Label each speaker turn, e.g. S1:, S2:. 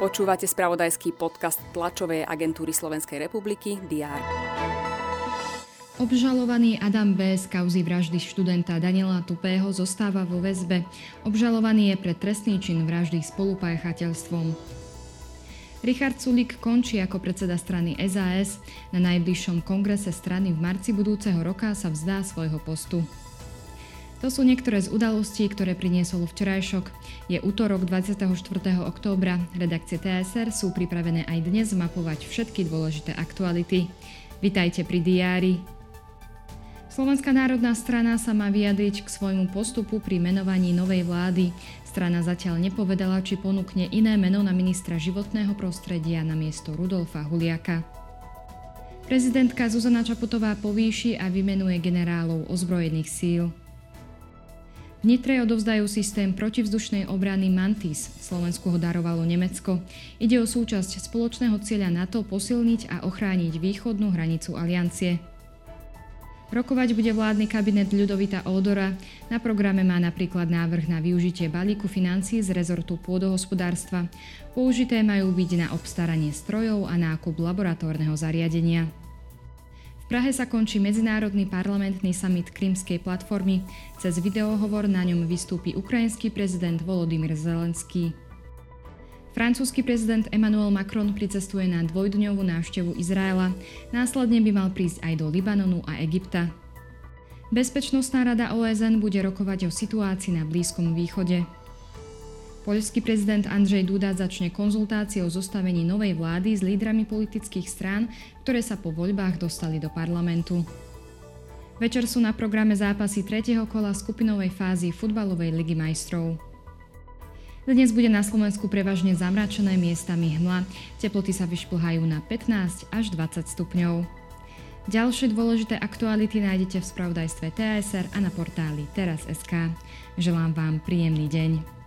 S1: Počúvate spravodajský podcast tlačovej agentúry Slovenskej republiky DR.
S2: Obžalovaný Adam B. z kauzy vraždy študenta Daniela Tupého zostáva vo väzbe. Obžalovaný je pre trestný čin vraždy spolupáchateľstvom. Richard Sulik končí ako predseda strany SAS. Na najbližšom kongrese strany v marci budúceho roka sa vzdá svojho postu. To sú niektoré z udalostí, ktoré priniesol včerajšok. Je útorok 24. októbra. Redakcie TSR sú pripravené aj dnes mapovať všetky dôležité aktuality. Vitajte pri diári. Slovenská národná strana sa má vyjadriť k svojmu postupu pri menovaní novej vlády. Strana zatiaľ nepovedala, či ponúkne iné meno na ministra životného prostredia na miesto Rudolfa Huliaka. Prezidentka Zuzana Čaputová povýši a vymenuje generálov ozbrojených síl. V Nitre odovzdajú systém protivzdušnej obrany Mantis. Slovensku ho darovalo Nemecko. Ide o súčasť spoločného cieľa NATO posilniť a ochrániť východnú hranicu aliancie. Rokovať bude vládny kabinet Ľudovita Ódora. Na programe má napríklad návrh na využitie balíku financií z rezortu pôdohospodárstva. Použité majú byť na obstaranie strojov a nákup laboratórneho zariadenia. Prahe sa končí medzinárodný parlamentný summit Krymskej platformy. Cez videohovor na ňom vystúpi ukrajinský prezident Volodymyr Zelenský. Francúzsky prezident Emmanuel Macron pricestuje na dvojdňovú návštevu Izraela, následne by mal prísť aj do Libanonu a Egypta. Bezpečnostná rada OSN bude rokovať o situácii na Blízkom východe. Poľský prezident Andrzej Duda začne konzultácie o zostavení novej vlády s lídrami politických strán, ktoré sa po voľbách dostali do parlamentu. Večer sú na programe zápasy tretieho kola skupinovej fázy futbalovej ligy majstrov. Dnes bude na Slovensku prevažne zamračené miestami hmla, teploty sa vyšplhajú na 15 až 20 stupňov. Ďalšie dôležité aktuality nájdete v spravodajstve TSR a na portáli teraz.sk. Želám vám príjemný deň.